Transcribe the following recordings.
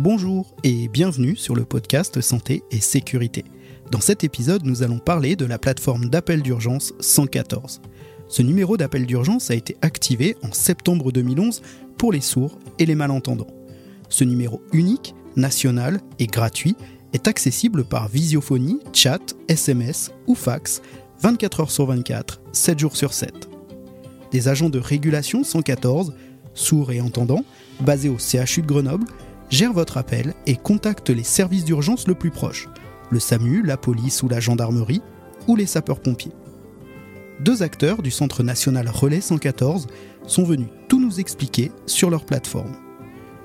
Bonjour et bienvenue sur le podcast Santé et Sécurité. Dans cet épisode, nous allons parler de la plateforme d'appel d'urgence 114. Ce numéro d'appel d'urgence a été activé en septembre 2011 pour les sourds et les malentendants. Ce numéro unique, national et gratuit est accessible par visiophonie, chat, SMS ou fax 24 heures sur 24, 7 jours sur 7. Des agents de régulation 114, sourds et entendants, basés au CHU de Grenoble, gèrent votre appel et contactent les services d'urgence le plus proche, le SAMU, la police ou la gendarmerie, ou les sapeurs-pompiers. Deux acteurs du Centre national Relais 114 sont venus tout nous expliquer sur leur plateforme.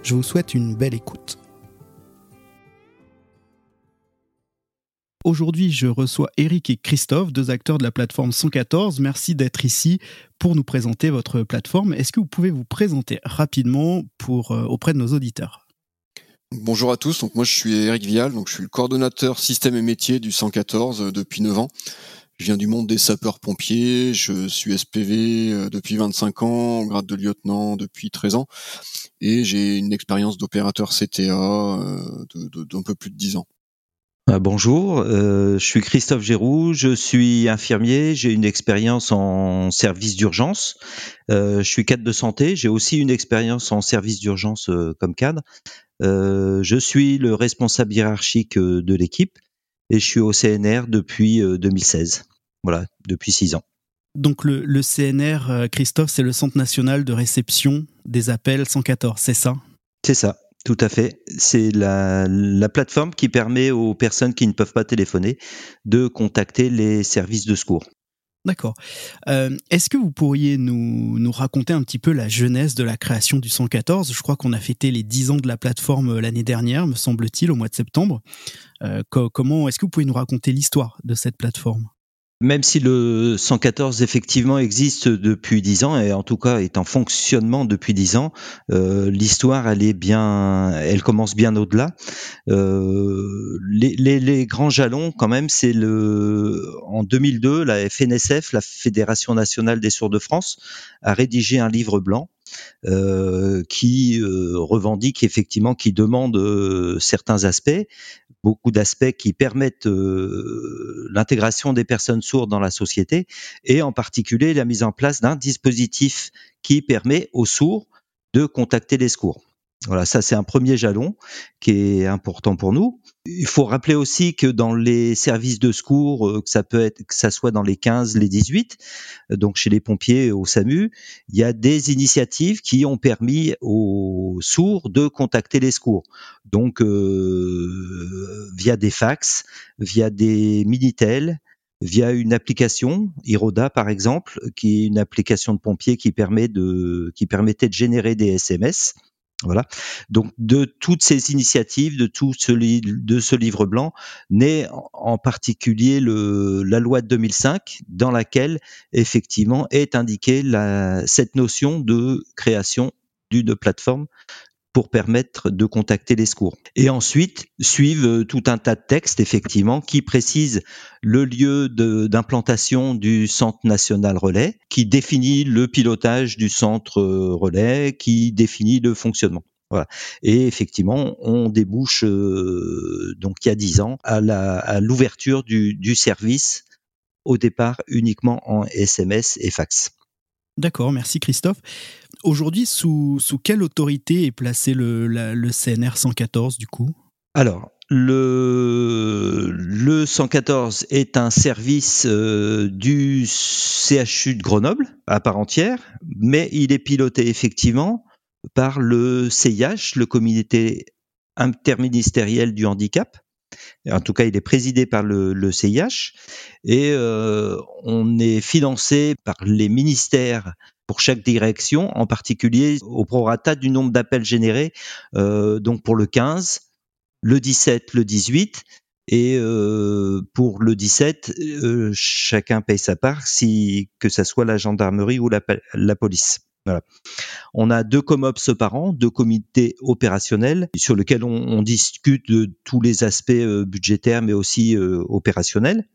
Je vous souhaite une belle écoute. Aujourd'hui, je reçois Eric et Christophe, deux acteurs de la plateforme 114. Merci d'être ici pour nous présenter votre plateforme. Est-ce que vous pouvez vous présenter rapidement pour, euh, auprès de nos auditeurs? Bonjour à tous, donc moi je suis Eric Vial, donc je suis le coordonnateur système et métier du 114 euh, depuis 9 ans. Je viens du monde des sapeurs-pompiers, je suis SPV euh, depuis 25 ans, en grade de lieutenant depuis 13 ans, et j'ai une expérience d'opérateur CTA d'un peu plus de 10 ans. Euh, bonjour, euh, je suis Christophe Géroux, je suis infirmier, j'ai une expérience en service d'urgence, euh, je suis cadre de santé, j'ai aussi une expérience en service d'urgence comme cadre. je suis le responsable hiérarchique de l'équipe et je suis au CNR depuis 2016, voilà, depuis six ans. Donc le, le CNR, Christophe, c'est le Centre national de réception des appels 114, c'est ça? C'est ça. Tout à fait. C'est la, plateforme qui permet aux personnes qui ne peuvent pas téléphoner de contacter les services de secours. D'accord. Euh, est-ce que vous pourriez nous, raconter un petit peu la jeunesse de la création du 114 Je crois qu'on a fêté les 10 ans de la plateforme euh, l'année dernière, me semble-t-il, au mois de septembre. Euh, comment est-ce que vous pouvez nous raconter l'histoire de cette plateforme? Même si le 114 effectivement existe depuis dix ans et en tout cas est en fonctionnement depuis dix ans, euh, l'histoire elle est bien, elle commence bien au-delà. Euh, les, grands jalons quand même, c'est le en 2002 la FNSF, la Fédération nationale des sourds de France, a rédigé un livre blanc euh, qui revendique effectivement, qui demande certains aspects, beaucoup d'aspects qui permettent l'intégration des personnes sourdes dans la société, et en particulier la mise en place d'un dispositif qui permet aux sourds de contacter les secours. Voilà, ça c'est un premier jalon qui est important pour nous. Il faut rappeler aussi que dans les services de secours, euh, que ça peut être, que ça soit dans les 15, les 18, euh, donc chez les pompiers, au SAMU, il y a des initiatives qui ont permis aux sourds de contacter les secours. Donc euh, via des fax, via des minitel, via une application, Iroda par exemple, qui est une application de pompiers qui permet de, qui permettait de générer des SMS voilà. Donc de toutes ces initiatives, de tout ce, livre blanc, naît en particulier la loi de 2005, dans laquelle effectivement est indiquée cette notion de création d'une plateforme pour permettre de contacter les secours. Et ensuite suivent euh, tout un tas de textes, effectivement, qui précisent le lieu d'implantation du centre national relais, qui définit le pilotage du centre euh, relais, qui définit le fonctionnement. Voilà. Et effectivement, on débouche euh, donc il y a dix ans à l'ouverture du, du service au départ uniquement en SMS et fax. D'accord, merci Christophe. Aujourd'hui, sous, sous, quelle autorité est placé le, le CNR 114 du coup? Alors, le, le 114 est un service euh, du CHU de Grenoble à part entière, mais il est piloté effectivement par le CIH, le comité interministériel du handicap. En tout cas, il est présidé par le, CIH et euh, on est financé par les ministères pour chaque direction, en particulier au prorata du nombre d'appels générés, euh, donc pour le 15, le 17, le 18, et euh, pour le 17, euh, chacun paye sa part, que ce soit la gendarmerie ou la police. On a deux COMOPS par an, deux comités opérationnels sur lesquels on, discute de tous les aspects euh, budgétaires mais aussi euh, opérationnels.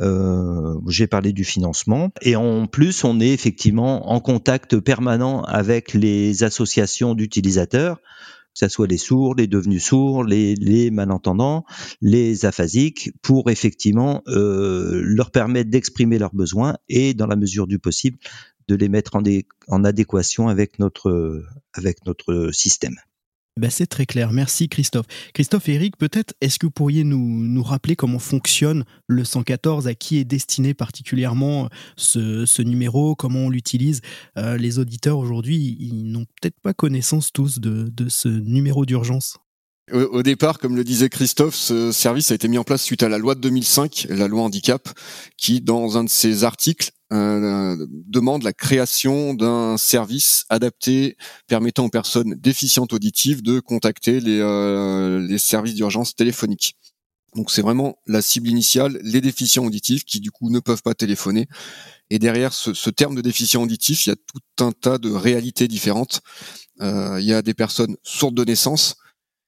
Euh, J'ai parlé du financement et en plus on est effectivement en contact permanent avec les associations d'utilisateurs que ce soit les sourds, les devenus sourds, les, les malentendants, les aphasiques, pour effectivement leur permettre d'exprimer leurs besoins et, dans la mesure du possible, de les mettre en, adéquation avec notre, avec notre système. Ben c'est très clair. Merci Christophe. Christophe et Eric, peut-être est-ce que vous pourriez nous, rappeler comment fonctionne le 114, à qui est destiné particulièrement ce, ce numéro, comment on l'utilise? Euh, Les auditeurs aujourd'hui, ils n'ont peut-être pas connaissance tous de ce numéro d'urgence. Au départ, comme le disait Christophe, ce service a été mis en place suite à la loi de 2005, la loi handicap, qui, dans un de ses articles, euh, demande la création d'un service adapté permettant aux personnes déficientes auditives de contacter les, euh, les services d'urgence téléphoniques. Donc c'est vraiment la cible initiale, les déficients auditifs qui du coup ne peuvent pas téléphoner. Et derrière ce, ce terme de déficient auditif, il y a tout un tas de réalités différentes. Euh, il y a des personnes sourdes de naissance,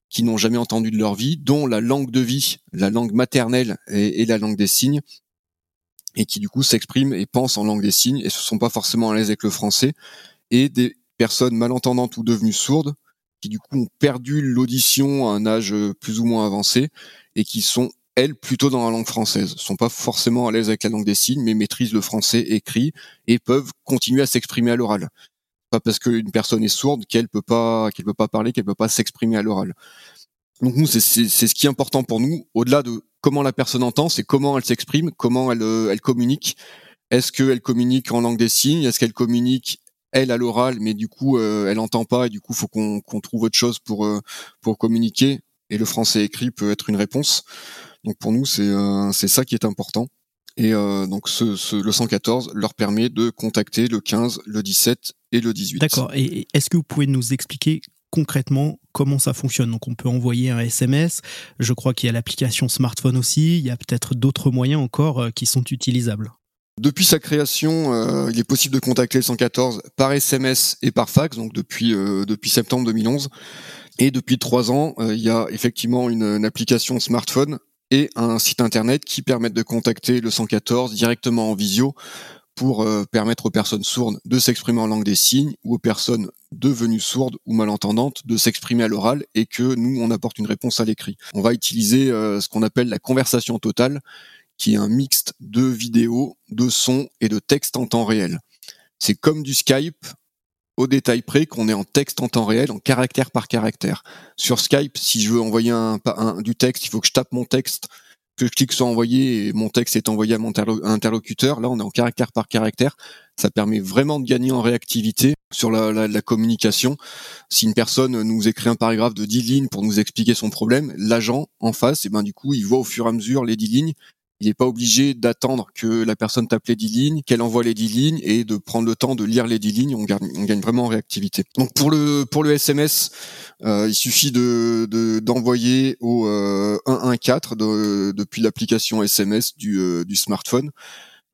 qui n'ont jamais entendu de leur vie, dont la langue de vie, la langue maternelle et, la langue des signes, et qui du coup s'expriment et pensent en langue des signes et ne sont pas forcément à l'aise avec le français, et des personnes malentendantes ou devenues sourdes, qui du coup ont perdu l'audition à un âge plus ou moins avancé, et qui sont elles plutôt dans la langue française, sont pas forcément à l'aise avec la langue des signes, mais maîtrisent le français écrit et peuvent continuer à s'exprimer à l'oral pas parce qu'une personne est sourde qu'elle peut pas qu'elle peut pas parler, qu'elle peut pas s'exprimer à l'oral. Donc nous, c'est ce qui est important pour nous, au-delà de comment la personne entend, c'est comment elle s'exprime, comment elle, euh, elle communique. Est-ce qu'elle communique en langue des signes? Est-ce qu'elle communique elle à l'oral, mais du coup euh, elle entend pas et du coup faut qu'on trouve autre chose pour euh, pour communiquer? Et le français écrit peut être une réponse. Donc pour nous, c'est c'est ça qui est important. Et euh, donc ce, ce, le 114 leur permet de contacter le 15, le 17 et le 18. D'accord. Et est-ce que vous pouvez nous expliquer concrètement comment ça fonctionne? Donc on peut envoyer un SMS, je crois qu'il y a l'application smartphone aussi, il y a peut-être d'autres moyens encore euh, qui sont utilisables. Depuis sa création, euh, il est possible de contacter le 114 par SMS et par fax, donc depuis, euh, depuis septembre 2011. Et depuis trois ans, euh, il y a effectivement une, une, application smartphone et un site internet qui permettent de contacter le 114 directement en visio pour euh, permettre aux personnes sourdes de s'exprimer en langue des signes ou aux personnes devenues sourdes ou malentendantes de s'exprimer à l'oral et que nous, on apporte une réponse à l'écrit. On va utiliser euh, ce qu'on appelle la conversation totale, qui est un mixte de vidéos, de sons et de textes en temps réel. C'est comme du Skype au détail près qu'on est en texte en temps réel, en caractère par caractère. Sur Skype, si je veux envoyer un, du texte, il faut que je tape mon texte, que je clique sur envoyer et mon texte est envoyé à mon interlocuteur. Là, on est en caractère par caractère. Ça permet vraiment de gagner en réactivité sur la, communication. Si une personne nous écrit un paragraphe de 10 lignes pour nous expliquer son problème, l'agent en face, et eh ben du coup, il voit au fur et à mesure les 10 lignes il n'est pas obligé d'attendre que la personne tape les 10 lignes, qu'elle envoie les 10 lignes et de prendre le temps de lire les 10 lignes. On gagne, vraiment en réactivité. Donc pour le pour le SMS, euh, il suffit de d'envoyer au euh, 114 de, depuis l'application SMS du, euh, du smartphone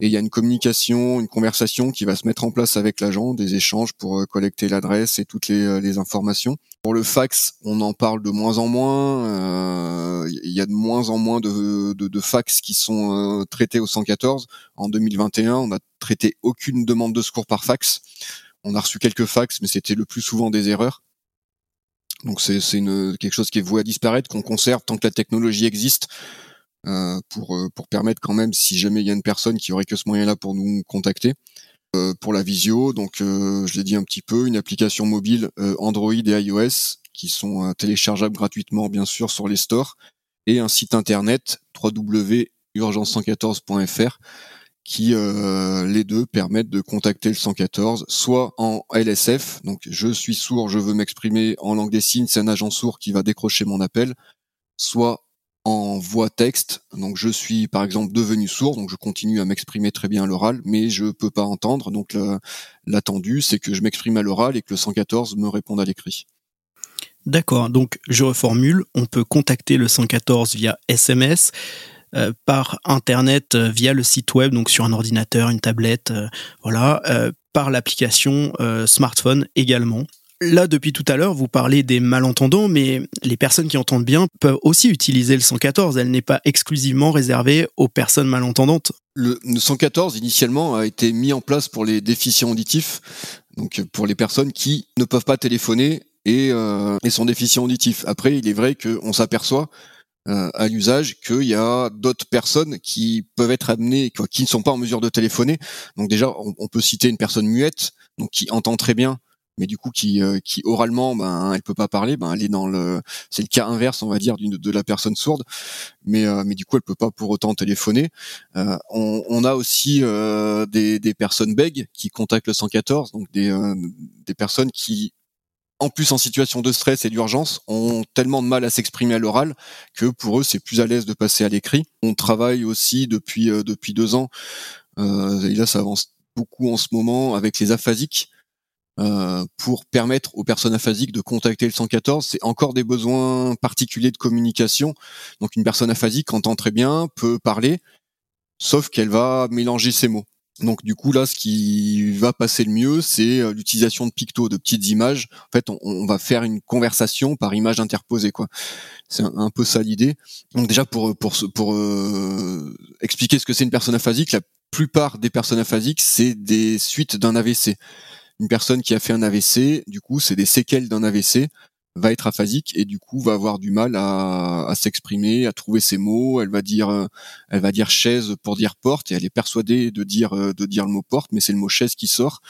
et il y a une communication, une conversation qui va se mettre en place avec l'agent, des échanges pour euh, collecter l'adresse et toutes les, euh, les, informations. Pour le fax, on en parle de moins en moins. Euh, il y a de moins en moins de, de, de fax qui sont traités au 114. En 2021, on n'a traité aucune demande de secours par fax. On a reçu quelques fax, mais c'était le plus souvent des erreurs. Donc c'est quelque chose qui est voué à disparaître, qu'on conserve tant que la technologie existe. Euh, pour, euh, pour permettre quand même, si jamais il y a une personne qui aurait que ce moyen-là pour nous contacter, euh, pour la visio, donc je l'ai dit un petit peu, une application mobile Android et iOS qui sont téléchargeables gratuitement bien sûr sur les stores et un site internet www.urgence114.fr qui euh, les deux permettent de contacter le 114 soit en LSF donc je suis sourd je veux m'exprimer en langue des signes c'est un agent sourd qui va décrocher mon appel soit en voix texte. Donc je suis par exemple devenu sourd, donc je continue à m'exprimer très bien à l'oral, mais je peux pas entendre. Donc l'attendu, c'est que je m'exprime à l'oral et que le 114 me réponde à l'écrit. D'accord, donc je reformule, on peut contacter le 114 via SMS, euh, par internet euh, via le site web, donc sur un ordinateur, une tablette, euh, voilà, par l'application smartphone également. Là, depuis tout à l'heure, vous parlez des malentendants, mais les personnes qui entendent bien peuvent aussi utiliser le 114. Elle n'est pas exclusivement réservée aux personnes malentendantes. Le 114, initialement, a été mis en place pour les déficients auditifs, donc pour les personnes qui ne peuvent pas téléphoner et, et son déficient auditif. Après, il est vrai qu'on s'aperçoit à l'usage qu'il y a d'autres personnes qui peuvent être amenées, qui ne sont pas en mesure de téléphoner. Donc déjà, on, peut citer une personne muette, donc qui entend très bien, mais du coup qui, euh, qui oralement, ben, elle peut pas parler, ben, elle est dans le, c'est le cas inverse, on va dire, de la personne sourde, mais, euh, mais du coup, elle peut pas pour autant téléphoner. Euh, on, on, a aussi des, des personnes bègues qui contactent le 114, donc des, des personnes qui en plus en situation de stress et d'urgence, ont tellement de mal à s'exprimer à l'oral que pour eux c'est plus à l'aise de passer à l'écrit. On travaille aussi depuis euh, depuis deux ans, euh, et là ça avance beaucoup en ce moment avec les aphasiques. Euh, pour permettre aux personnes aphasiques de contacter le 114, c'est encore des besoins particuliers de communication. Donc une personne aphasique entend très bien, peut parler, sauf qu'elle va mélanger ses mots. Donc du coup là, ce qui va passer le mieux, c'est euh, l'utilisation de pictos, de petites images. En fait, on, va faire une conversation par image interposée, quoi. C'est un, peu ça l'idée. Donc déjà pour pour pour euh, expliquer ce que c'est une personne aphasique, la plupart des personnes aphasiques, c'est des suites d'un AVC. Une personne qui a fait un AVC, du coup, c'est des séquelles d'un AVC va être aphasique et du coup va avoir du mal à, à s'exprimer, à trouver ses mots. Elle va dire, euh, elle va dire chaise pour dire porte et elle est persuadée de dire euh, de dire le mot porte, mais c'est le mot chaise qui sort.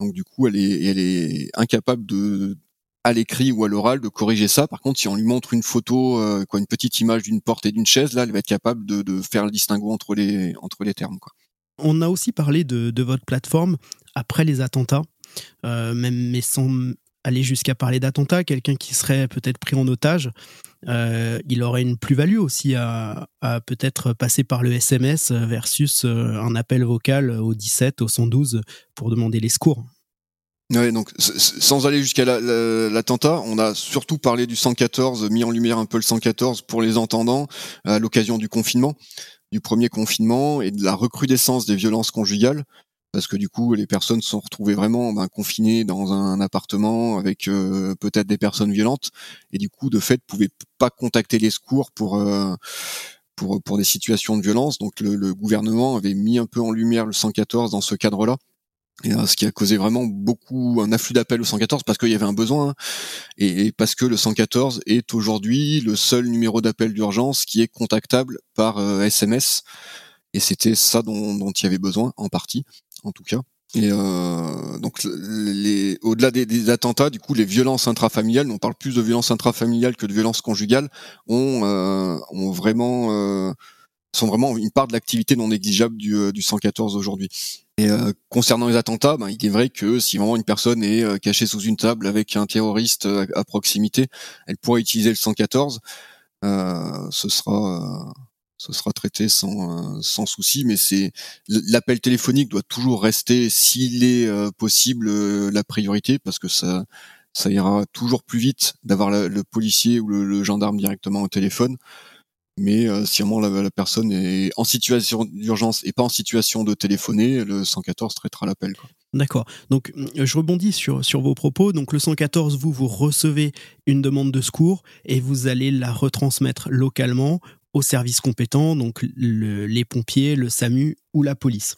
Donc du coup, elle est elle est incapable de à l'écrit ou à l'oral de corriger ça. Par contre, si on lui montre une photo, euh, quoi, une petite image d'une porte et d'une chaise, là, elle va être capable de, de faire le distinguo entre les entre les termes. Quoi. On a aussi parlé de, de votre plateforme après les attentats. Euh, même mais sans aller jusqu'à parler d'attentat, quelqu'un qui serait peut-être pris en otage, euh, il aurait une plus-value aussi à, peut-être passer par le SMS versus euh, un appel vocal au 17, au 112 pour demander les secours. Ouais, donc sans aller jusqu'à l'attentat, on a surtout parlé du 114, mis en lumière un peu le 114 pour les entendants à l'occasion du confinement, du premier confinement et de la recrudescence des violences conjugales parce que du coup les personnes sont retrouvées vraiment ben, confinées dans un appartement avec euh, peut-être des personnes violentes. Et du coup de fait pouvaient pas contacter les secours pour euh, pour pour des situations de violence. Donc le, gouvernement avait mis un peu en lumière le 114 dans ce cadre-là. Et euh, ce qui a causé vraiment beaucoup un afflux d'appels au 114 parce qu'il y avait un besoin hein, et, parce que le 114 est aujourd'hui le seul numéro d'appel d'urgence qui est contactable par SMS et c'était ça dont, dont il y avait besoin en partie en tout cas. Et euh, donc, les, au-delà des, attentats, du coup, les violences intrafamiliales, on parle plus de violences intrafamiliales que de violences conjugales, ont, euh, ont vraiment euh, sont vraiment une part de l'activité non négligeable du, du 114 aujourd'hui. Et concernant les attentats, ben, il est vrai que si vraiment une personne est cachée sous une table avec un terroriste à, proximité, elle pourrait utiliser le 114. ce sera ce sera traité sans, euh, sans souci, mais c'est l'appel téléphonique doit toujours rester, s'il est euh, possible, euh, la priorité, parce que ça, ira toujours plus vite d'avoir le policier ou le, gendarme directement au téléphone. Mais si vraiment la, personne est en situation d'urgence et pas en situation de téléphoner, le 114 traitera l'appel. D'accord. Donc, je rebondis sur, sur vos propos. Donc, le 114, vous, vous recevez une demande de secours et vous allez la retransmettre localement services compétents, donc les pompiers, le SAMU ou la police.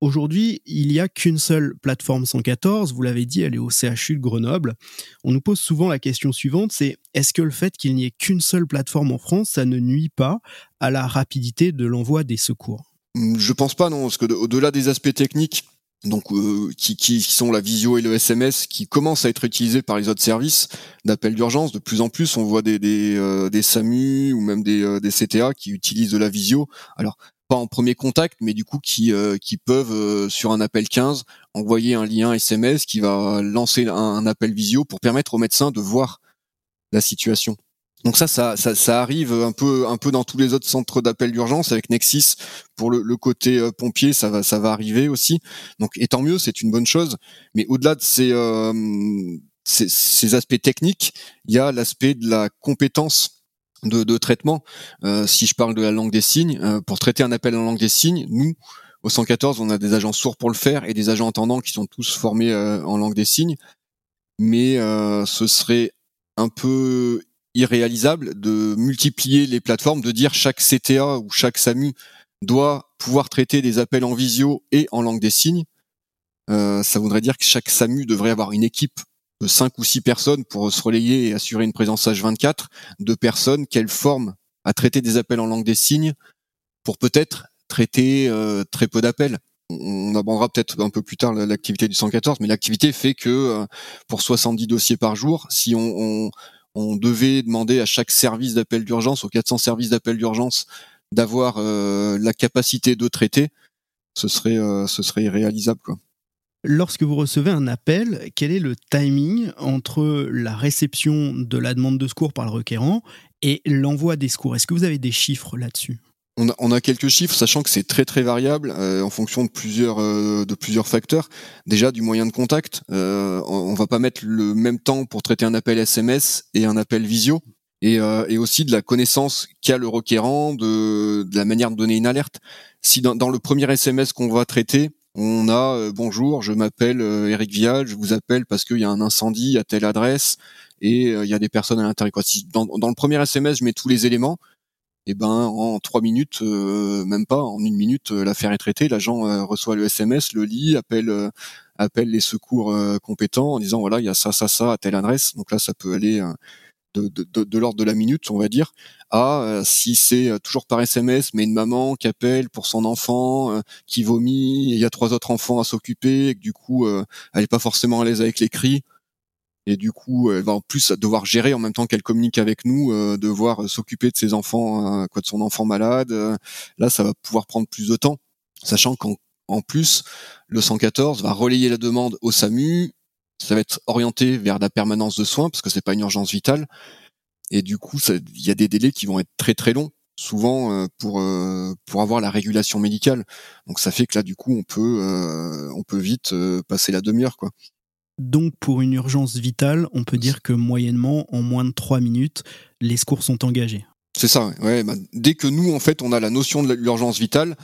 Aujourd'hui, il n'y a qu'une seule plateforme 114, vous l'avez dit, elle est au CHU de Grenoble. On nous pose souvent la question suivante, c'est est-ce que le fait qu'il n'y ait qu'une seule plateforme en France, ça ne nuit pas à la rapidité de l'envoi des secours? Je pense pas, non, parce que au-delà des aspects techniques, donc euh, qui, sont la visio et le SMS qui commencent à être utilisés par les autres services d'appel d'urgence. De plus en plus, on voit des, des, euh, des SAMU ou même des, euh, des CTA qui utilisent de la visio. Alors pas en premier contact, mais du coup qui, qui peuvent sur un appel 15 envoyer un lien SMS qui va lancer un appel visio pour permettre au médecin de voir la situation. Donc ça, ça, ça, arrive un peu, un peu dans tous les autres centres d'appel d'urgence avec Nexis pour le, côté euh, pompier, ça va, ça va arriver aussi. Donc et tant mieux, c'est une bonne chose. Mais au-delà de ces, euh, ces, aspects techniques, il y a l'aspect de la compétence de, de traitement. Euh, si je parle de la langue des signes, pour traiter un appel en langue des signes, nous au 114, on a des agents sourds pour le faire et des agents entendants qui sont tous formés en langue des signes. Mais ce serait un peu irréalisable de multiplier les plateformes, de dire chaque CTA ou chaque SAMU doit pouvoir traiter des appels en visio et en langue des signes. Euh, ça voudrait dire que chaque SAMU devrait avoir une équipe de 5 ou 6 personnes pour se relayer et assurer une présence H24, de personnes qu'elles forment à traiter des appels en langue des signes pour peut-être traiter euh, très peu d'appels. On abordera peut-être un peu plus tard l'activité du 114, mais l'activité fait que euh, pour 70 dossiers par jour, si on, on, devait demander à chaque service d'appel d'urgence, aux 400 services d'appel d'urgence, d'avoir euh, la capacité de traiter, ce serait, ce serait irréalisable. Lorsque vous recevez un appel, quel est le timing entre la réception de la demande de secours par le requérant et l'envoi des secours? Est-ce que vous avez des chiffres là-dessus? On a, quelques chiffres, sachant que c'est très très variable euh, en fonction de plusieurs euh, de plusieurs facteurs. Déjà du moyen de contact, euh, on, va pas mettre le même temps pour traiter un appel SMS et un appel visio, et, aussi de la connaissance qu'a le requérant de, la manière de donner une alerte. Si dans, le premier SMS qu'on va traiter, on a bonjour, je m'appelle Eric Vial, je vous appelle parce qu'il y a un incendie à telle adresse et il y a des personnes à l'intérieur. Si dans, dans le premier SMS, je mets tous les éléments et eh ben en trois minutes, euh, même pas en une minute, euh, l'affaire est traitée. L'agent euh, reçoit le SMS, le lit, appelle appelle les secours compétents en disant voilà il y a ça ça ça à telle adresse. Donc là ça peut aller de, l'ordre de la minute, on va dire, à si c'est toujours par SMS, mais une maman qui appelle pour son enfant qui vomit, il y a trois autres enfants à s'occuper, et que du coup elle est pas forcément à l'aise avec les cris et du coup elle va en plus devoir gérer en même temps qu'elle communique avec nous euh, devoir s'occuper de ses enfants euh, quoi de son enfant malade euh, là ça va pouvoir prendre plus de temps. Sachant qu'en en plus le 114 va relayer la demande au SAMU ça va être orienté vers la permanence de soins parce que c'est pas une urgence vitale. Et du coup il y a des délais qui vont être très très longs souvent pour pour avoir la régulation médicale. Donc ça fait que là du coup on peut on peut vite passer la demi-heure quoi donc pour une urgence vitale, on peut dire que moyennement, en moins de 3 minutes, les secours sont engagés. C'est ça, ouais. Bah, dès que nous, en fait, on a la notion de l'urgence vitale,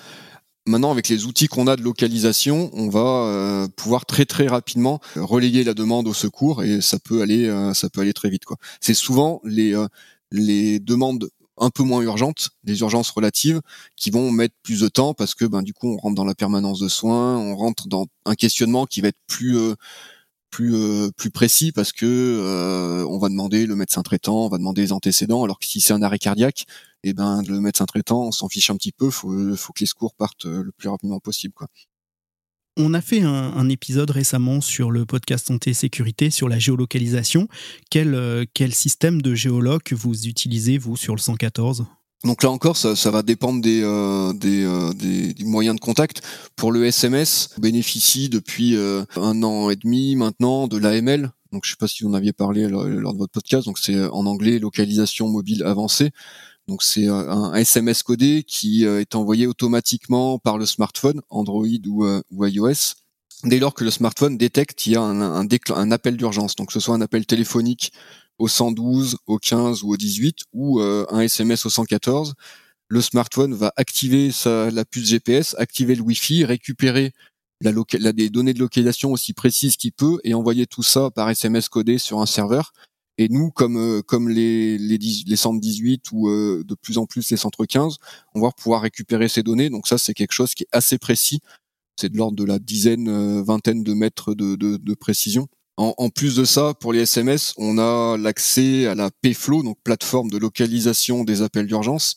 maintenant avec les outils qu'on a de localisation, on va euh, pouvoir très très rapidement relayer la demande au secours et ça peut aller, euh, ça peut aller très vite. C'est souvent les, euh, les demandes un peu moins urgentes, les urgences relatives, qui vont mettre plus de temps parce que ben, du coup on rentre dans la permanence de soins, on rentre dans un questionnement qui va être plus plus euh, plus précis parce que euh, on va demander le médecin traitant, on va demander les antécédents, alors que si c'est un arrêt cardiaque, eh ben le médecin traitant, on s'en fiche un petit peu, faut faut que les secours partent euh, le plus rapidement possible. On a fait un, épisode récemment sur le podcast Santé et Sécurité sur la géolocalisation. Quel, quel système de géoloc vous utilisez, vous, sur le 114 donc là encore, ça, va dépendre des, euh, euh, des, moyens de contact. Pour le SMS, on bénéficie depuis euh, un an et demi maintenant de l'AML. Donc je sais pas si vous en aviez parlé lors, de votre podcast. Donc c'est en anglais localisation mobile avancée. Donc c'est un SMS codé qui est envoyé automatiquement par le smartphone, Android ou, iOS, dès lors que le smartphone détecte qu'il y a un appel d'urgence. Donc que ce soit un appel téléphonique au 112, au 15 ou au 18 ou euh, un SMS au 114, le smartphone va activer sa, la puce GPS, activer le Wi-Fi, récupérer la, la des données de localisation aussi précises qu'il peut et envoyer tout ça par SMS codé sur un serveur. Et nous, comme euh, comme les les, les centres 18 ou euh, de plus en plus les centres 15, on va pouvoir récupérer ces données. Donc ça, c'est quelque chose qui est assez précis. C'est de l'ordre de la dizaine, vingtaine de mètres de, de, de précision. En, plus de ça, pour les SMS, on a l'accès à la PFlow, donc plateforme de localisation des appels d'urgence,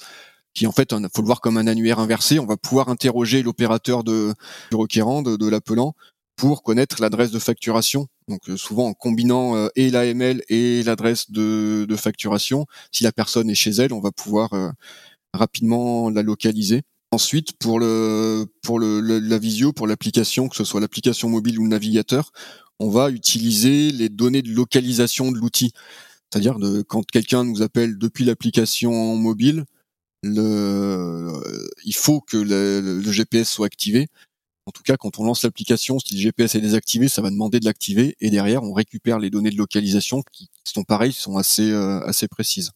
qui en fait, il faut le voir comme un annuaire inversé. On va pouvoir interroger l'opérateur de, du requérant, de, l'appelant, pour connaître l'adresse de facturation. Donc euh, souvent en combinant euh, et l'AML et l'adresse de, facturation, si la personne est chez elle, on va pouvoir euh, rapidement la localiser. Ensuite, pour le pour le, la visio, pour l'application, que ce soit l'application mobile ou le navigateur, on va utiliser les données de localisation de l'outil. C'est-à-dire quand quelqu'un nous appelle depuis l'application mobile, le, il faut que le, GPS soit activé. En tout cas, quand on lance l'application, si le GPS est désactivé, ça va demander de l'activer et derrière, on récupère les données de localisation qui sont pareilles, sont assez euh, assez précises.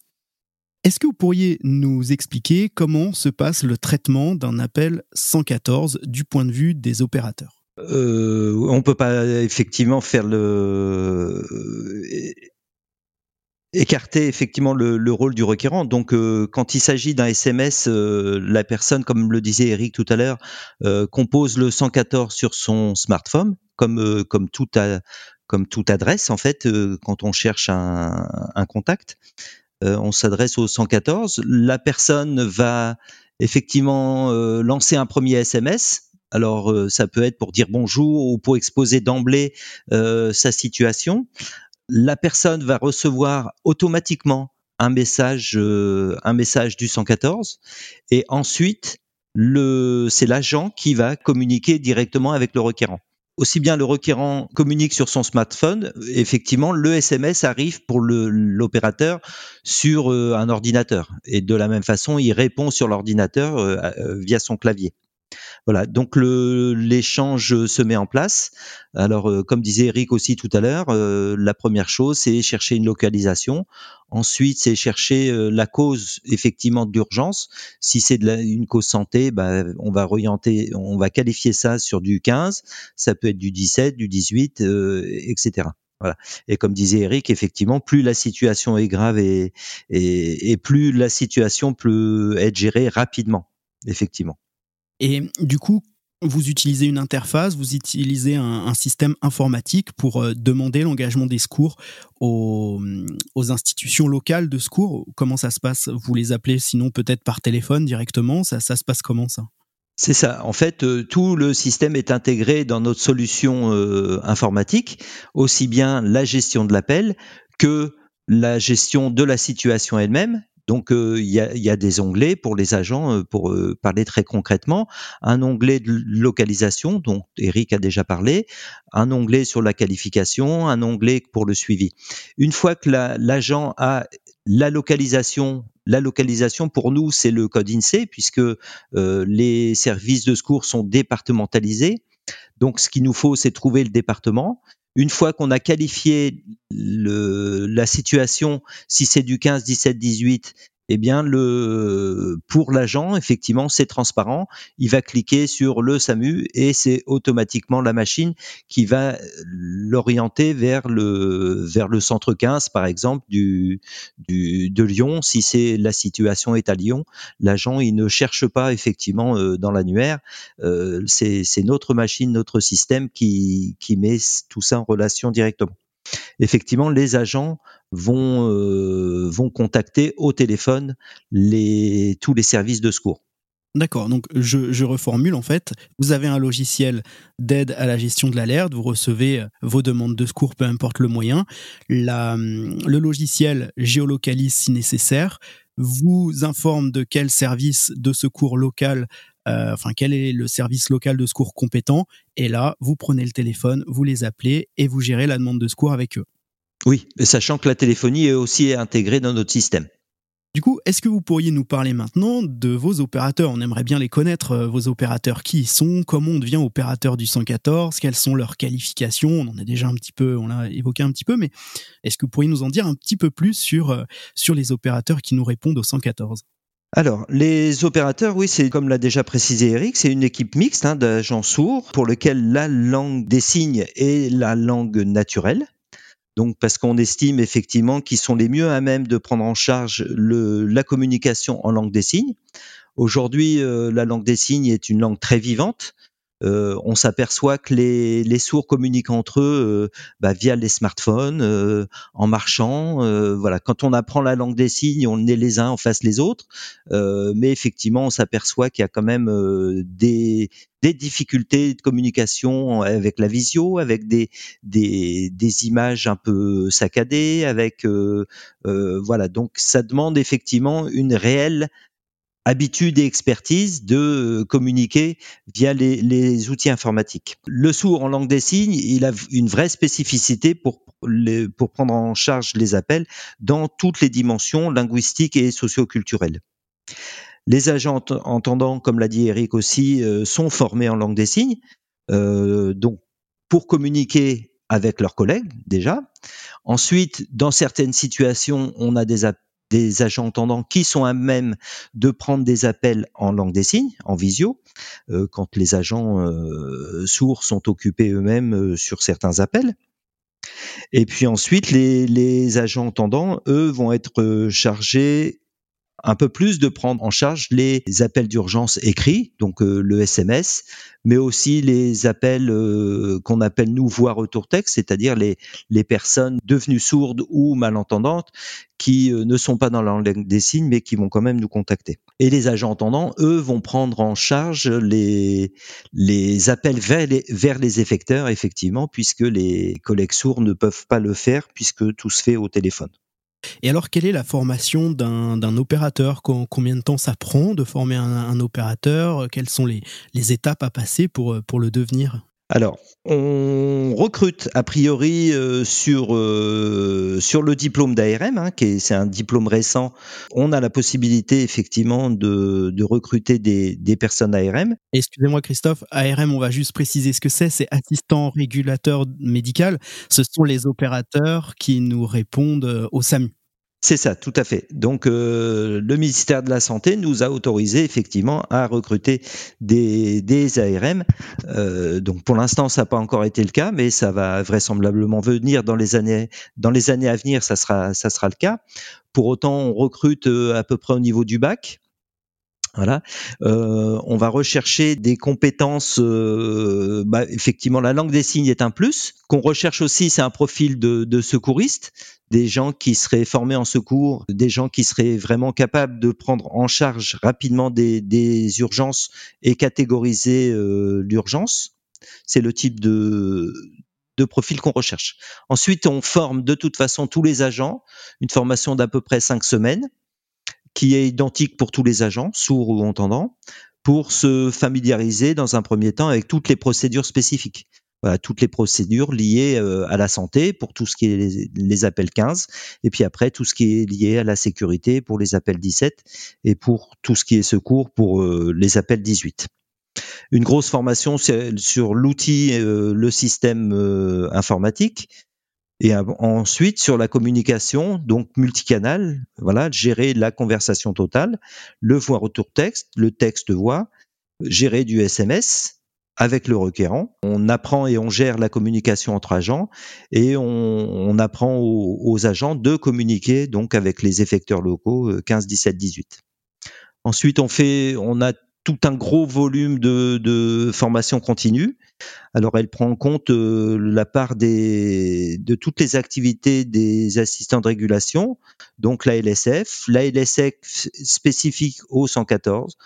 Est-ce que vous pourriez nous expliquer comment se passe le traitement d'un appel 114 du point de vue des opérateurs? Euh, on peut pas effectivement faire le euh, écarter effectivement le, rôle du requérant. Donc, euh, quand il s'agit d'un SMS, euh, la personne, comme le disait Eric tout à l'heure, compose le 114 sur son smartphone, comme comme tout comme toute adresse en fait quand on cherche un, un contact. on s'adresse au 114. La personne va effectivement lancer un premier SMS alors ça peut être pour dire bonjour ou pour exposer d'emblée sa situation. La personne va recevoir automatiquement un message, un message du 114 et ensuite c'est l'agent qui va communiquer directement avec le requérant. Aussi bien le requérant communique sur son smartphone, effectivement, le SMS arrive pour l'opérateur sur un ordinateur. Et de la même façon, il répond sur l'ordinateur via son clavier. Voilà, donc l'échange se met en place. Alors, euh, comme disait Eric aussi tout à l'heure, euh, la première chose, c'est chercher une localisation. Ensuite, c'est chercher euh, la cause effectivement d'urgence. Si c'est une cause santé, bah, on va orienter, on va qualifier ça sur du 15. Ça peut être du 17, du 18, etc. Voilà. Et comme disait Eric, effectivement, plus la situation est grave et, et plus la situation peut être gérée rapidement, effectivement. Et du coup, vous utilisez une interface, vous utilisez un, système informatique pour euh, demander l'engagement des secours aux, institutions locales de secours. Comment ça se passe? Vous les appelez sinon peut-être par téléphone directement ça, se passe comment ça? C'est ça. En fait, euh, tout le système est intégré dans notre solution euh, informatique, aussi bien la gestion de l'appel que la gestion de la situation elle-même donc euh, il y, a, des onglets pour les agents, euh, pour euh, parler très concrètement, un onglet de localisation dont Eric a déjà parlé, un onglet sur la qualification, un onglet pour le suivi. Une fois que l'agent a la localisation la localisation, pour nous, c'est le code INSEE, puisque les services de secours sont départementalisés. Donc, ce qu'il nous faut, c'est trouver le département. Une fois qu'on a qualifié le, la situation, si c'est du 15, 17, 18, eh bien le pour l'agent effectivement c'est transparent. Il va cliquer sur le SAMU et c'est automatiquement la machine qui va l'orienter vers le centre 15 par exemple du, de Lyon. Si c'est la situation est à Lyon l'agent il ne cherche pas effectivement euh, dans l'annuaire. Euh, c'est c'est notre machine notre système qui qui met tout ça en relation directement effectivement, les agents vont, euh, contacter au téléphone tous les services de secours. D'accord, donc je, reformule en fait. Vous avez un logiciel d'aide à la gestion de l'alerte, vous recevez euh, vos demandes de secours, peu importe le moyen. Hum, le logiciel géolocalise si nécessaire, vous informe de quel service de secours local euh, enfin quel est le service local de secours compétent, et là, vous prenez le téléphone, vous les appelez et vous gérez la demande de secours avec eux. Oui, sachant que la téléphonie est aussi intégrée dans notre système. Du coup, est-ce que vous pourriez nous parler maintenant de vos opérateurs? On aimerait bien les connaître, euh, vos opérateurs, qui ils sont, comment on devient opérateur du 114, quelles sont leurs qualifications? On en a déjà un petit peu, on l'a évoqué un petit peu, mais est-ce que vous pourriez nous en dire un petit peu plus sur, euh, les opérateurs qui nous répondent au 114 alors, les opérateurs, oui, c'est comme l'a déjà précisé Eric, c'est une équipe mixte hein, d'agents sourds pour lequel la langue des signes est la langue naturelle. Donc, parce qu'on estime effectivement qu'ils sont les mieux à même de prendre en charge la communication en langue des signes. Aujourd'hui, euh, la langue des signes est une langue très vivante. Euh, on s'aperçoit que les, les, sourds communiquent entre eux bah, via les smartphones, euh, en marchant. voilà, quand on apprend la langue des signes, on est les uns en face les autres, mais effectivement, on s'aperçoit qu'il y a quand même des, des difficultés de communication avec la visio, avec des, des, des images un peu saccadées, avec voilà. Donc, ça demande effectivement une réelle habitude et expertise de euh, communiquer via les, outils informatiques. Le sourd en langue des signes, il a une vraie spécificité pour, pour prendre en charge les appels dans toutes les dimensions linguistiques et socioculturelles. Les agents entendants, comme l'a dit Eric aussi, euh, sont formés en langue des signes, euh, donc pour communiquer avec leurs collègues déjà. Ensuite, dans certaines situations, on a des, des agents entendants qui sont à même de prendre des appels en langue des signes, en visio, euh, quand les agents euh, sourds sont occupés eux-mêmes euh, sur certains appels. Et puis ensuite, les, les, agents entendants, eux, vont être chargés un peu plus de prendre en charge les appels d'urgence écrits, donc euh, le SMS, mais aussi les appels euh, qu'on appelle nous voix retour texte, c'est-à-dire les, les personnes devenues sourdes ou malentendantes qui euh, ne sont pas dans la langue des signes, mais qui vont quand même nous contacter. Et les agents entendants, eux, vont prendre en charge les, appels vers les effecteurs, effectivement, puisque les collègues sourds ne peuvent pas le faire, puisque tout se fait au téléphone. Et alors, quelle est la formation d'un opérateur? Combien de temps ça prend de former un, opérateur? Quelles sont les, étapes à passer pour le devenir? Alors, on recrute a priori euh, sur euh, sur le diplôme d'ARM, hein, qui c'est un diplôme récent. On a la possibilité effectivement de, de recruter des, des personnes ARM. Excusez-moi Christophe, ARM, on va juste préciser ce que c'est. C'est assistant régulateur médical. Ce sont les opérateurs qui nous répondent euh, au SAMU. C'est ça, tout à fait. Donc euh, le ministère de la Santé nous a autorisé effectivement à recruter des, ARM. Euh, donc pour l'instant, ça n'a pas encore été le cas, mais ça va vraisemblablement venir dans les années, à venir, ça sera, le cas. Pour autant, on recrute euh, à peu près au niveau du bac. Voilà. On va rechercher des compétences. Bah, effectivement, la langue des signes est un plus. Qu'on recherche aussi, c'est un profil de secouriste, des gens qui seraient formés en secours, des gens qui seraient vraiment capables de prendre en charge rapidement des, urgences et catégoriser euh, l'urgence. C'est le type de, de profil qu'on recherche. Ensuite, on forme de toute façon tous les agents, une formation d'à peu près cinq semaines qui est identique pour tous les agents, sourds ou entendants, pour se familiariser dans un premier temps avec toutes les procédures spécifiques. Voilà, toutes les procédures liées euh, à la santé pour tout ce qui est les, appels 15, et puis après tout ce qui est lié à la sécurité pour les appels 17, et pour tout ce qui est secours pour euh, les appels 18 une grosse formation sur l'outil, euh, le système informatique, et ensuite, sur la communication, donc multicanal, voilà, gérer la conversation totale, le voix retour texte, le texte voix, gérer du SMS avec le requérant. On apprend et on gère la communication entre agents et on, on apprend aux, aux, agents de communiquer donc avec les effecteurs locaux 15, 17, 18. Ensuite, on fait, on a tout un gros volume de, de formation continue. Alors, elle prend en compte euh, la part des, de toutes les activités des assistants de régulation, donc la LSF, la LSF spécifique au 114.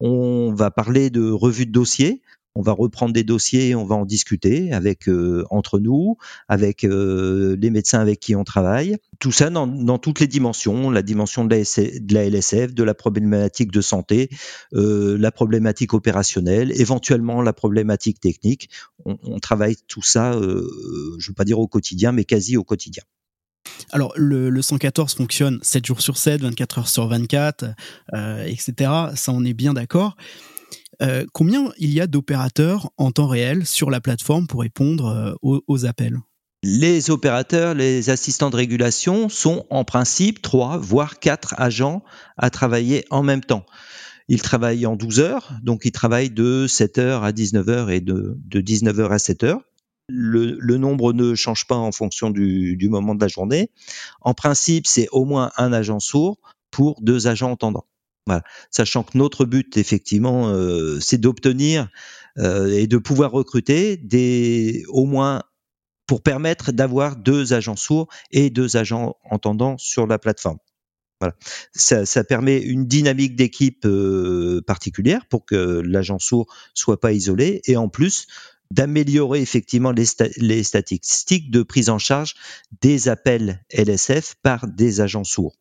On va parler de revue de dossier on va reprendre des dossiers, on va en discuter avec euh, entre nous, avec euh, les médecins avec qui on travaille. Tout ça dans, toutes les dimensions, la dimension de la, LSF, de la problématique de santé, euh, la problématique opérationnelle, éventuellement la problématique technique. On, travaille tout ça, je ne veux pas dire au quotidien, mais quasi au quotidien. Alors, le, 114 fonctionne 7 jours sur 7, 24 heures sur 24, etc. Ça, on est bien d'accord. Euh, combien il y a d'opérateurs en temps réel sur la plateforme pour répondre euh, aux, appels? Les opérateurs, les assistants de régulation sont en principe trois, voire quatre agents à travailler en même temps. Ils travaillent en 12 heures, donc ils travaillent de 7h à 19h et de, 19h à 7h. Le, nombre ne change pas en fonction du, du moment de la journée. En principe, c'est au moins un agent sourd pour deux agents entendants. Sachant que notre but, effectivement, euh, c'est d'obtenir euh, et de pouvoir recruter des, au moins pour permettre d'avoir deux agents sourds et deux agents entendants sur la plateforme. Ça, permet une dynamique d'équipe euh, particulière pour que l'agent sourd soit pas isolé et en plus d'améliorer effectivement les, statistiques de prise en charge des appels LSF par des agents sourds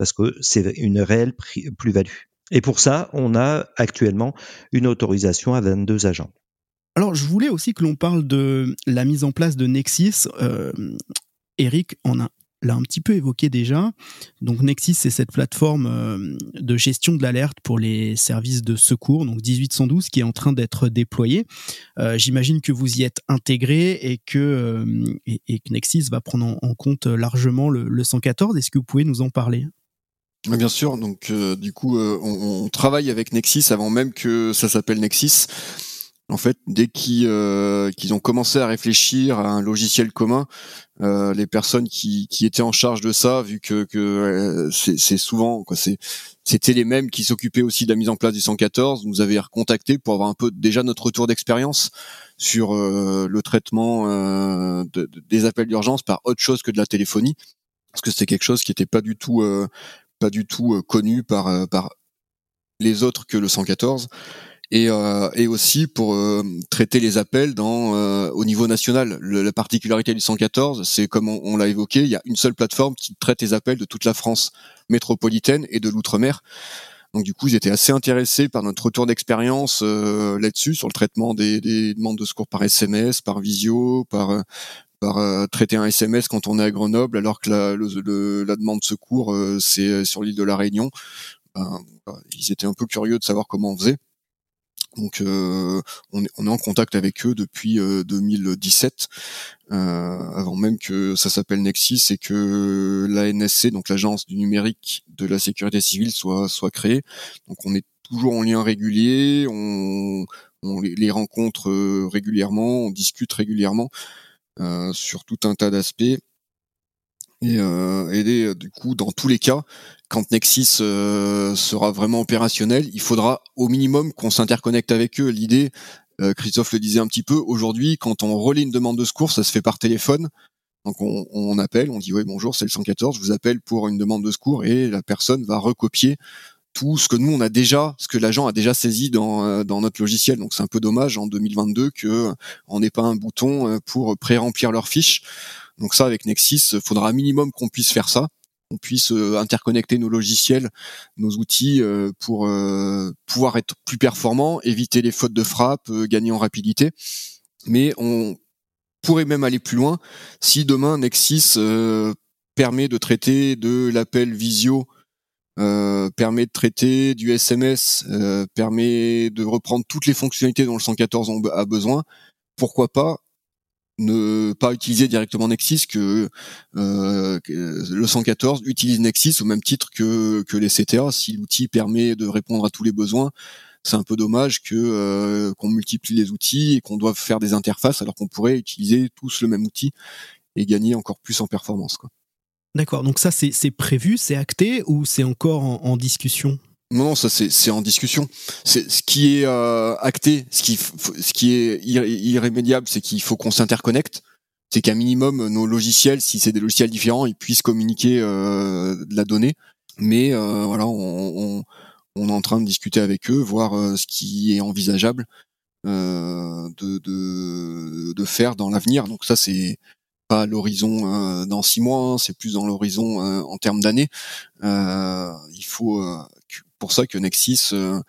parce que c'est une réelle plus-value. Et pour ça, on a actuellement une autorisation à 22 agents. Alors, je voulais aussi que l'on parle de la mise en place de Nexis. Euh, Eric en a l'a un petit peu évoqué déjà. Donc Nexis, c'est cette plateforme euh, de gestion de l'alerte pour les services de secours, donc 1812, qui est en train d'être déployée. Euh, j'imagine que vous y êtes intégré et que, Nexis va prendre en, compte largement le, le 114. Est-ce que vous pouvez nous en parler? Bien sûr, donc euh, du coup, euh, on, travaille avec Nexis avant même que ça s'appelle Nexis. En fait, dès qu'ils qu'ils ont commencé à réfléchir à un logiciel commun, les personnes qui, étaient en charge de ça, vu que, que c'est souvent c'était les mêmes qui s'occupaient aussi de la mise en place du 114, nous avaient recontacté pour avoir un peu déjà notre retour d'expérience sur le traitement des appels d'urgence par autre chose que de la téléphonie, parce que c'était quelque chose qui n'était pas du tout pas du tout connu par par les autres que le 114 et, euh, et aussi pour euh, traiter les appels dans euh, au niveau national. la particularité du 114, c'est comme on, l'a évoqué, il y a une seule plateforme qui traite les appels de toute la France métropolitaine et de l'outre-mer. Donc du coup, ils étaient assez intéressés par notre retour d'expérience là-dessus, sur le traitement des, des, demandes de secours par SMS, par visio, par par traiter un SMS quand on est à Grenoble, alors que la, le, la demande de secours c'est sur l'île de la Réunion. Ben, ils étaient un peu curieux de savoir comment on faisait. Donc euh, on, est, en contact avec eux depuis 2017, euh, euh, avant même que ça s'appelle Nexis et que l'ANSC, donc l'agence du numérique de la sécurité civile, soit soit créée. Donc on est toujours en lien régulier, on, on les, rencontre régulièrement, on discute régulièrement sur tout un tas d'aspects. Et, euh, et, du coup, dans tous les cas, quand Nexis euh, sera vraiment opérationnel, il faudra au minimum qu'on s'interconnecte avec eux. L'idée, euh, Christophe le disait un petit peu, aujourd'hui, quand on relaie une demande de secours, ça se fait par téléphone. Donc on, on appelle, on dit oui bonjour, c'est le 114, je vous appelle pour une demande de secours et la personne va recopier tout ce que nous on a déjà, ce que l'agent a déjà saisi dans, euh, dans notre logiciel. Donc c'est un peu dommage en 2022 que on n'ait pas un bouton pour pré-remplir leurs fiches. Donc ça avec Nexis, faudra un minimum qu'on puisse faire ça on puisse euh, interconnecter nos logiciels, nos outils euh, pour euh, pouvoir être plus performants, éviter les fautes de frappe, gagner en rapidité. Mais on pourrait même aller plus loin si demain Nexis permet de traiter de l'appel visio, permet de traiter du SMS, permet de reprendre toutes les fonctionnalités dont le 114 a besoin. Pourquoi pas ne pas utiliser directement Nexis que, euh, le 114 utilise Nexis au même titre que, que les CTA. Si l'outil permet de répondre à tous les besoins, c'est un peu dommage que euh, qu'on multiplie les outils et qu'on doive faire des interfaces alors qu'on pourrait utiliser tous le même outil et gagner encore plus en performance. D'accord, donc ça c'est prévu, c'est acté ou c'est encore en discussion? Non, ça c'est en discussion. C'est ce qui est euh, acté, ce qui est irrémédiable, c'est qu'il faut qu'on s'interconnecte. C'est qu'un minimum nos logiciels, si c'est des logiciels différents, ils puissent communiquer euh, de la donnée. Mais euh, voilà, on, est en train de discuter avec eux, voir ce qui est envisageable de, de, de faire dans l'avenir. Donc ça c'est pas l'horizon dans six mois, hein, c'est plus dans l'horizon en termes d'années. il faut pour ça que Nexis euh,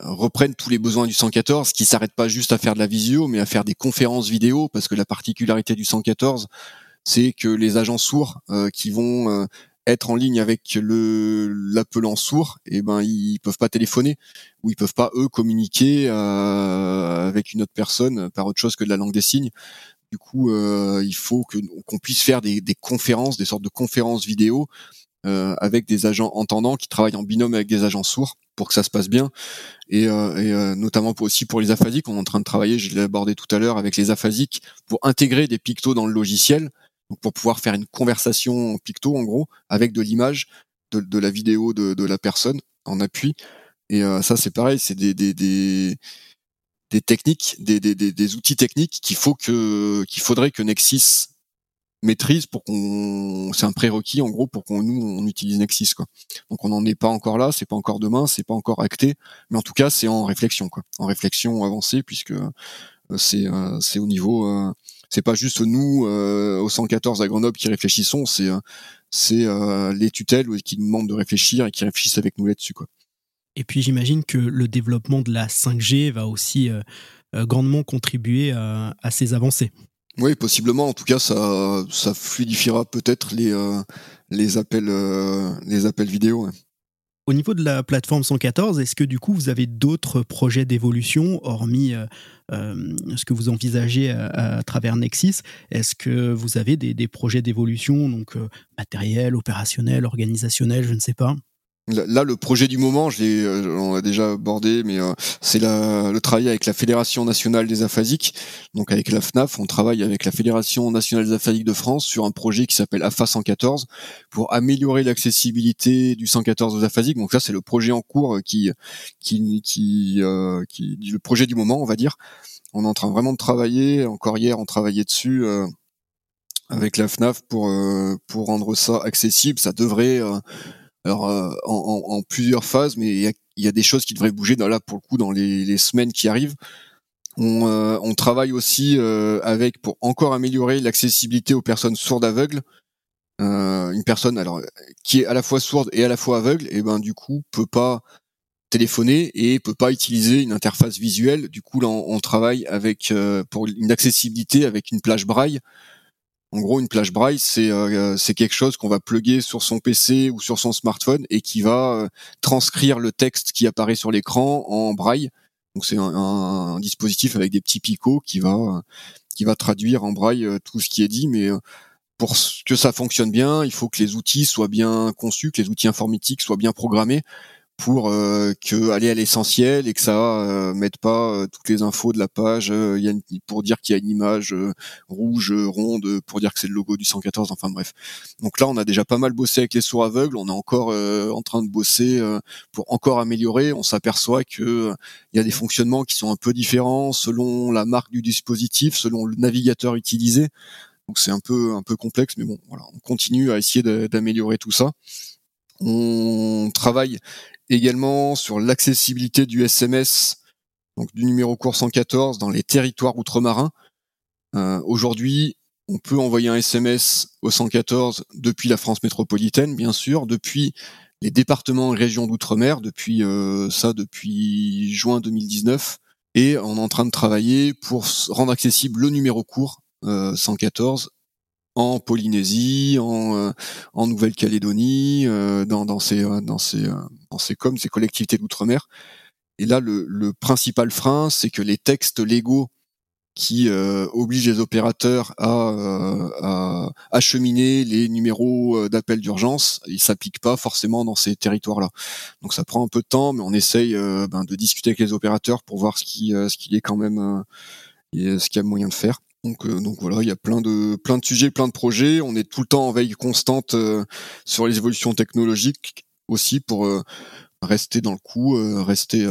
reprenne tous les besoins du 114, qui s'arrête pas juste à faire de la visio, mais à faire des conférences vidéo, parce que la particularité du 114, c'est que les agents sourds euh, qui vont euh, être en ligne avec le l'appelant sourd, et eh ben ils peuvent pas téléphoner ou ils peuvent pas eux communiquer avec une autre personne par autre chose que de la langue des signes. Du coup, il faut qu'on puisse faire des, des, conférences, des sortes de conférences vidéo euh, avec des agents entendants qui travaillent en binôme avec des agents sourds pour que ça se passe bien. Et, euh, et euh, notamment pour, aussi pour les aphasiques. On est en train de travailler je l'ai abordé tout à l'heure avec les aphasiques pour intégrer des pictos dans le logiciel. Donc pour pouvoir faire une conversation en picto en gros avec de l'image de, la vidéo de, la personne en appui. Et ça c'est pareil. C'est des, des, des des techniques, des, des, des, outils techniques qu'il faut que qu'il faudrait que Nexis maîtrise pour qu'on c'est un prérequis en gros pour qu'on nous on utilise Nexis quoi. Donc on n'en est pas encore là, c'est pas encore demain, c'est pas encore acté, mais en tout cas c'est en réflexion quoi, en réflexion avancée puisque euh, c'est euh, c'est au niveau euh, c'est pas juste nous au 114 à Grenoble qui réfléchissons, c'est c'est les tutelles qui nous demandent de réfléchir et qui réfléchissent avec nous là-dessus. Et puis j'imagine que le développement de la 5G va aussi grandement contribuer à ces avancées. Oui, possiblement. En tout cas, ça, ça fluidifiera peut-être les, euh, les, appels, euh, les appels vidéo. Au niveau de la plateforme 114, est-ce que du coup vous avez d'autres projets d'évolution, hormis euh, ce que vous envisagez à, travers Nexis? Est-ce que vous avez des, projets d'évolution, donc matériel, opérationnel, organisationnel, je ne sais pas? Là, le projet du moment, je euh, on l'a déjà abordé, mais euh, c'est le travail avec la Fédération nationale des aphasiques, donc avec la FNAF. On travaille avec la Fédération nationale des aphasiques de France sur un projet qui s'appelle AFA 114 pour améliorer l'accessibilité du 114 aux aphasiques. Donc ça, c'est le projet en cours qui, qui, euh, qui, le projet du moment, on va dire. On est en train vraiment de travailler. Encore hier, on travaillait dessus. avec la FNAF pour pour rendre ça accessible, ça devrait alors euh, en, plusieurs phases, mais il y a, des choses qui devraient bouger dans, là pour le coup dans les, semaines qui arrivent. On, euh, travaille aussi euh, avec pour encore améliorer l'accessibilité aux personnes sourdes aveugles. une personne alors qui est à la fois sourde et à la fois aveugle, et ben du coup peut pas téléphoner et peut pas utiliser une interface visuelle. Du coup là on, travaille avec pour une accessibilité avec une plage braille en gros, une plage braille, c'est euh, c'est quelque chose qu'on va plugger sur son PC ou sur son smartphone et qui va euh, transcrire le texte qui apparaît sur l'écran en braille. Donc c'est un, dispositif avec des petits picots qui va qui va traduire en braille euh, tout ce qui est dit, mais pour que ça fonctionne bien, il faut que les outils soient bien conçus, que les outils informatiques soient bien programmés pour euh, que aller à l'essentiel et que ça euh, mette pas euh, toutes les infos de la page euh, y a pour dire qu'il y a une image rouge ronde pour dire que c'est le logo du 114 enfin bref. Donc là on a déjà pas mal bossé avec les sourds aveugles on est encore en train de bosser pour encore améliorer. On s'aperçoit que il y a des fonctionnements qui sont un peu différents selon la marque du dispositif selon le navigateur utilisé. Donc c'est un peu un peu complexe mais bon voilà on continue à essayer d'améliorer tout ça. On travaille également sur l'accessibilité du SMS, donc du numéro court 114 dans les territoires outre-marins. Euh, aujourd'hui, on peut envoyer un SMS au 114 depuis la France métropolitaine, bien sûr, depuis les départements et régions d'outre-mer, depuis euh, ça depuis juin 2019, et on est en train de travailler pour rendre accessible le numéro court 114 en Polynésie, en, euh, en Nouvelle-Calédonie, euh, dans, dans, ces, euh, dans, ces, dans ces com, ces collectivités d'outre-mer. Et là, le, le principal frein, c'est que les textes légaux qui obligent les opérateurs à, à, acheminer les numéros d'appel d'urgence, ils s'appliquent pas forcément dans ces territoires-là. Donc ça prend un peu de temps, mais on essaye ben, de discuter avec les opérateurs pour voir ce qui, ce qu'il est quand même, ce qu'il y a moyen de faire. Donc, euh, voilà, il y a plein de plein de sujets, plein de projets. On est tout le temps en veille constante euh, sur les évolutions technologiques aussi pour euh, rester dans le coup, rester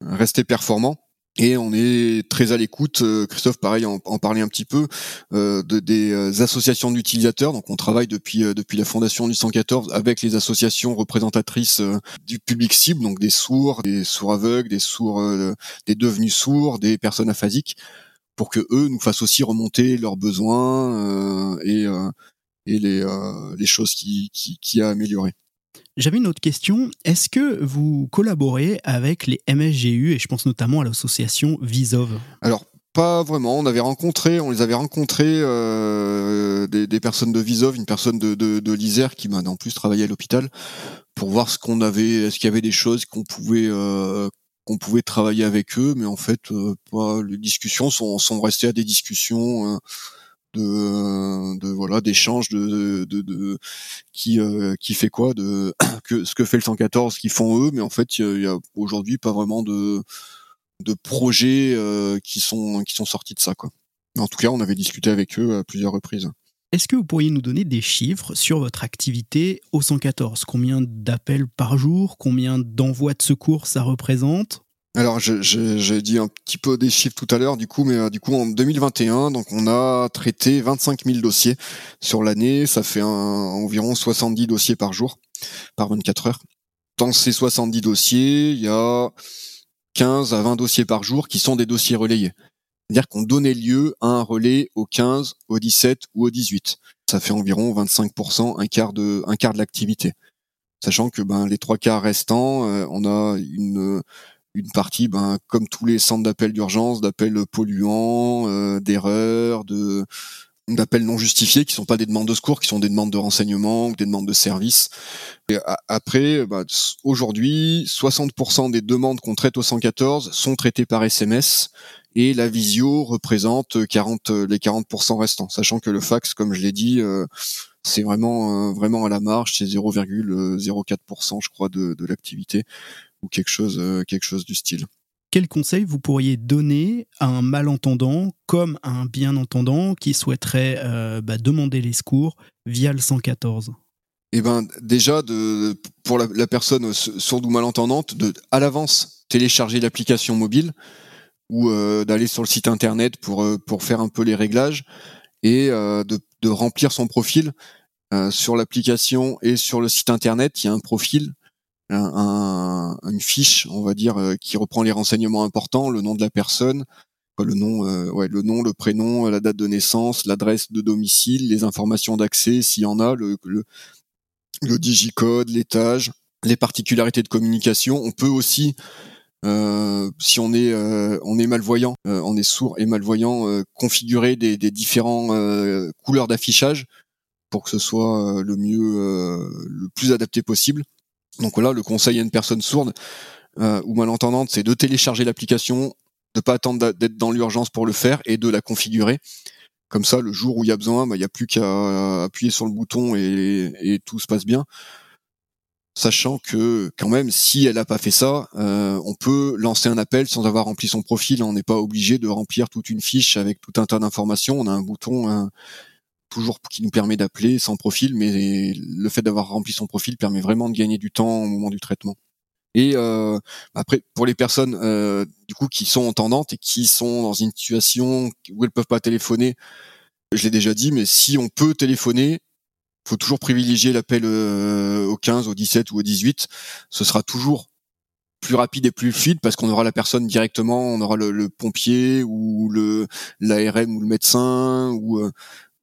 rester performant. Et on est très à l'écoute, Christophe, pareil, en, en parlait un petit peu, de, des associations d'utilisateurs. Donc on travaille depuis depuis la fondation du 114 avec les associations représentatrices du public cible, donc des sourds, des sourds aveugles, des sourds, des devenus sourds, des personnes aphasiques, pour que eux nous fassent aussi remonter leurs besoins euh, et, euh, et les, euh, les choses qui, qui, qui a amélioré. J'avais une autre question. Est-ce que vous collaborez avec les MSGU et je pense notamment à l'association Visov? Alors pas vraiment. On avait rencontré, on les avait rencontrés des, des, personnes de Visov, une personne de, de, de l'Isère qui m'a en plus travaillé à l'hôpital pour voir ce qu'on avait, est-ce qu'il y avait des choses qu'on pouvait qu'on pouvait travailler avec eux, mais en fait, euh, pas, les discussions sont, sont restées à des discussions euh, de, de voilà d'échanges de, de, qui euh, qui fait quoi de que ce que fait le 114 ce qu'ils font eux mais en fait il y a, aujourd'hui pas vraiment de de projets qui sont qui sont sortis de ça quoi. En tout cas on avait discuté avec eux à plusieurs reprises est-ce que vous pourriez nous donner des chiffres sur votre activité au 114 Combien d'appels par jour? Combien d'envois de secours ça représente? Alors, j'ai dit un petit peu des chiffres tout à l'heure, du coup, mais euh, du coup, en 2021, donc on a traité 25 000 dossiers sur l'année. Ça fait environ 70 dossiers par jour, par 24 heures. Dans ces 70 dossiers, il y a 15 à 20 dossiers par jour qui sont des dossiers relayés. C'est-à-dire qu'on donnait lieu à un relais au 15, au 17 ou au 18. Ça fait environ 25%, un quart de, un quart de l'activité. Sachant que ben, les trois quarts restants, euh, on a une, une partie, ben, comme tous les centres d'appel d'urgence, d'appels polluants, euh, d'erreurs, de d'appels non justifiés qui sont pas des demandes de secours, qui sont des demandes de renseignement ou des demandes de service. Et après, bah, aujourd'hui, 60% des demandes qu'on traite au 114 sont traitées par SMS et la visio représente 40, les 40% restants, sachant que le fax, comme je l'ai dit, euh, C'est vraiment vraiment à la marge, c'est 0,04% je crois de, de l'activité ou quelque chose quelque chose du style. Quel conseil vous pourriez donner à un malentendant comme à un bien entendant qui souhaiterait bah, demander les secours via le 114 eh ben déjà de pour la, personne sourde ou malentendante de à l'avance télécharger l'application mobile ou euh, d'aller sur le site internet pour euh, pour faire un peu les réglages et euh, de, de remplir son profil sur l'application et sur le site internet il y a un profil un, une fiche on va dire qui reprend les renseignements importants le nom de la personne le nom ouais le nom le prénom la date de naissance l'adresse de domicile les informations d'accès s'il y en a le, le le digicode, l'étage, les particularités de communication. On peut aussi, euh, si on est euh, on est malvoyant, euh, on est sourd et malvoyant, configurer des, des différents couleurs d'affichage pour que ce soit le mieux, le plus adapté possible. Donc voilà, le conseil à une personne sourde ou malentendante, c'est de télécharger l'application, de pas attendre d'être dans l'urgence pour le faire et de la configurer. Comme ça, le jour où il y a besoin, bah, il n'y a plus qu'à appuyer sur le bouton et, tout se passe bien. Sachant que quand même, si elle n'a pas fait ça, euh, on peut lancer un appel sans avoir rempli son profil. On n'est pas obligé de remplir toute une fiche avec tout un tas d'informations. On a un bouton toujours qui nous permet d'appeler sans profil, mais le fait d'avoir rempli son profil permet vraiment de gagner du temps au moment du traitement. Et euh, après, pour les personnes euh, du coup qui sont entendantes et qui sont dans une situation où elles peuvent pas téléphoner, je l'ai déjà dit, mais si on peut téléphoner, faut toujours privilégier l'appel euh, au 15, au 17 ou au 18. Ce sera toujours plus rapide et plus fluide parce qu'on aura la personne directement, on aura le, pompier ou le l'ARM ou le médecin ou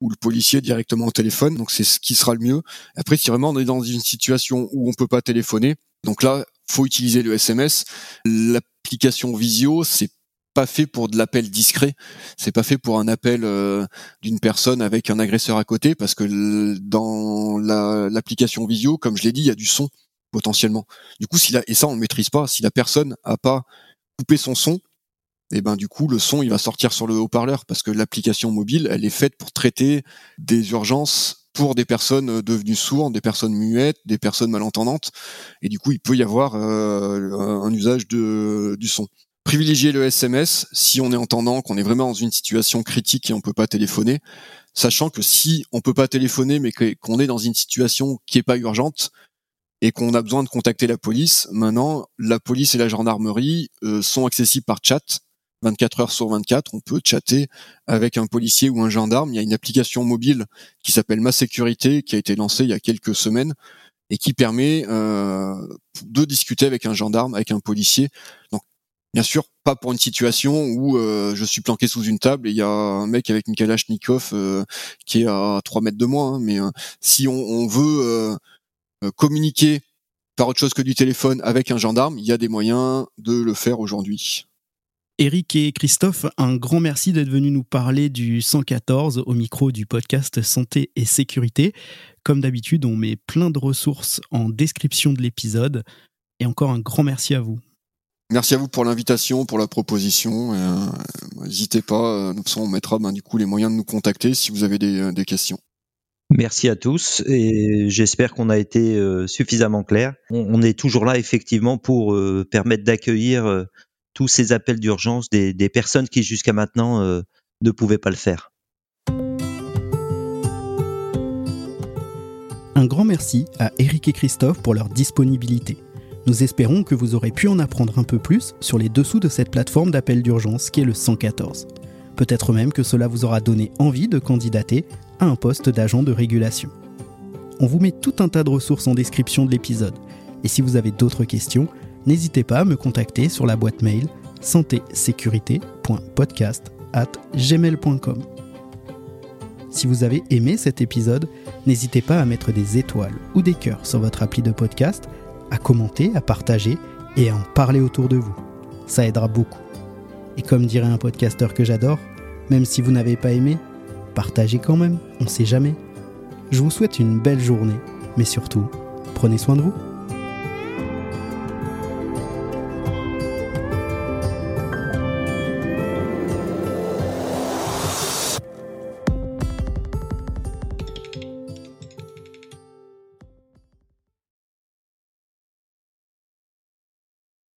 ou le policier directement au téléphone. Donc c'est ce qui sera le mieux. Après, si vraiment on est dans une situation où on peut pas téléphoner, donc là, faut utiliser le SMS. L'application Visio, c'est pas fait pour de l'appel discret. C'est pas fait pour un appel euh, d'une personne avec un agresseur à côté, parce que dans l'application Visio, comme je l'ai dit, il y a du son potentiellement. Du coup, si la, et ça on ne maîtrise pas. Si la personne a pas coupé son son, et eh ben du coup le son il va sortir sur le haut-parleur parce que l'application mobile elle est faite pour traiter des urgences pour des personnes euh, devenues sourdes, des personnes muettes, des personnes malentendantes. Et du coup, il peut y avoir euh, un usage de, du son. Privilégier le SMS si on est entendant, qu'on est vraiment dans une situation critique et on peut pas téléphoner, sachant que si on peut pas téléphoner mais qu'on est dans une situation qui est pas urgente et qu'on a besoin de contacter la police, maintenant la police et la gendarmerie euh, sont accessibles par chat 24 heures sur 24, on peut chatter avec un policier ou un gendarme. Il y a une application mobile qui s'appelle Ma Sécurité, qui a été lancée il y a quelques semaines et qui permet euh, de discuter avec un gendarme, avec un policier. Donc, bien sûr, pas pour une situation où euh, je suis planqué sous une table et il y a un mec avec une Kalachnikov euh, qui est à 3 mètres de moi. Hein. mais si on, on veut communiquer par autre chose que du téléphone avec un gendarme, il y a des moyens de le faire aujourd'hui. Eric et Christophe, un grand merci d'être venus nous parler du 114 au micro du podcast Santé et Sécurité. Comme d'habitude, on met plein de ressources en description de l'épisode. Et encore un grand merci à vous. Merci à vous pour l'invitation, pour la proposition. Euh, n'hésitez pas, nous on mettra ben, du coup les moyens de nous contacter si vous avez des, euh, questions. Merci à tous et j'espère qu'on a été euh, suffisamment clair. On, est toujours là effectivement pour permettre d'accueillir tous ces appels d'urgence des, personnes qui jusqu'à maintenant euh, ne pouvaient pas le faire. Un grand merci à Eric et Christophe pour leur disponibilité. Nous espérons que vous aurez pu en apprendre un peu plus sur les dessous de cette plateforme d'appel d'urgence qui est le 114. Peut-être même que cela vous aura donné envie de candidater à un poste d'agent de régulation. On vous met tout un tas de ressources en description de l'épisode. Et si vous avez d'autres questions, n'hésitez pas à me contacter sur la boîte mail santé-sécurité.podcast@gmail.com. Si vous avez aimé cet épisode, n'hésitez pas à mettre des étoiles ou des cœurs sur votre appli de podcast, à commenter, à partager et à en parler autour de vous. Ça aidera beaucoup. Et comme dirait un podcasteur que j'adore, même si vous n'avez pas aimé, partagez quand même, on sait jamais. Je vous souhaite une belle journée, mais surtout, prenez soin de vous.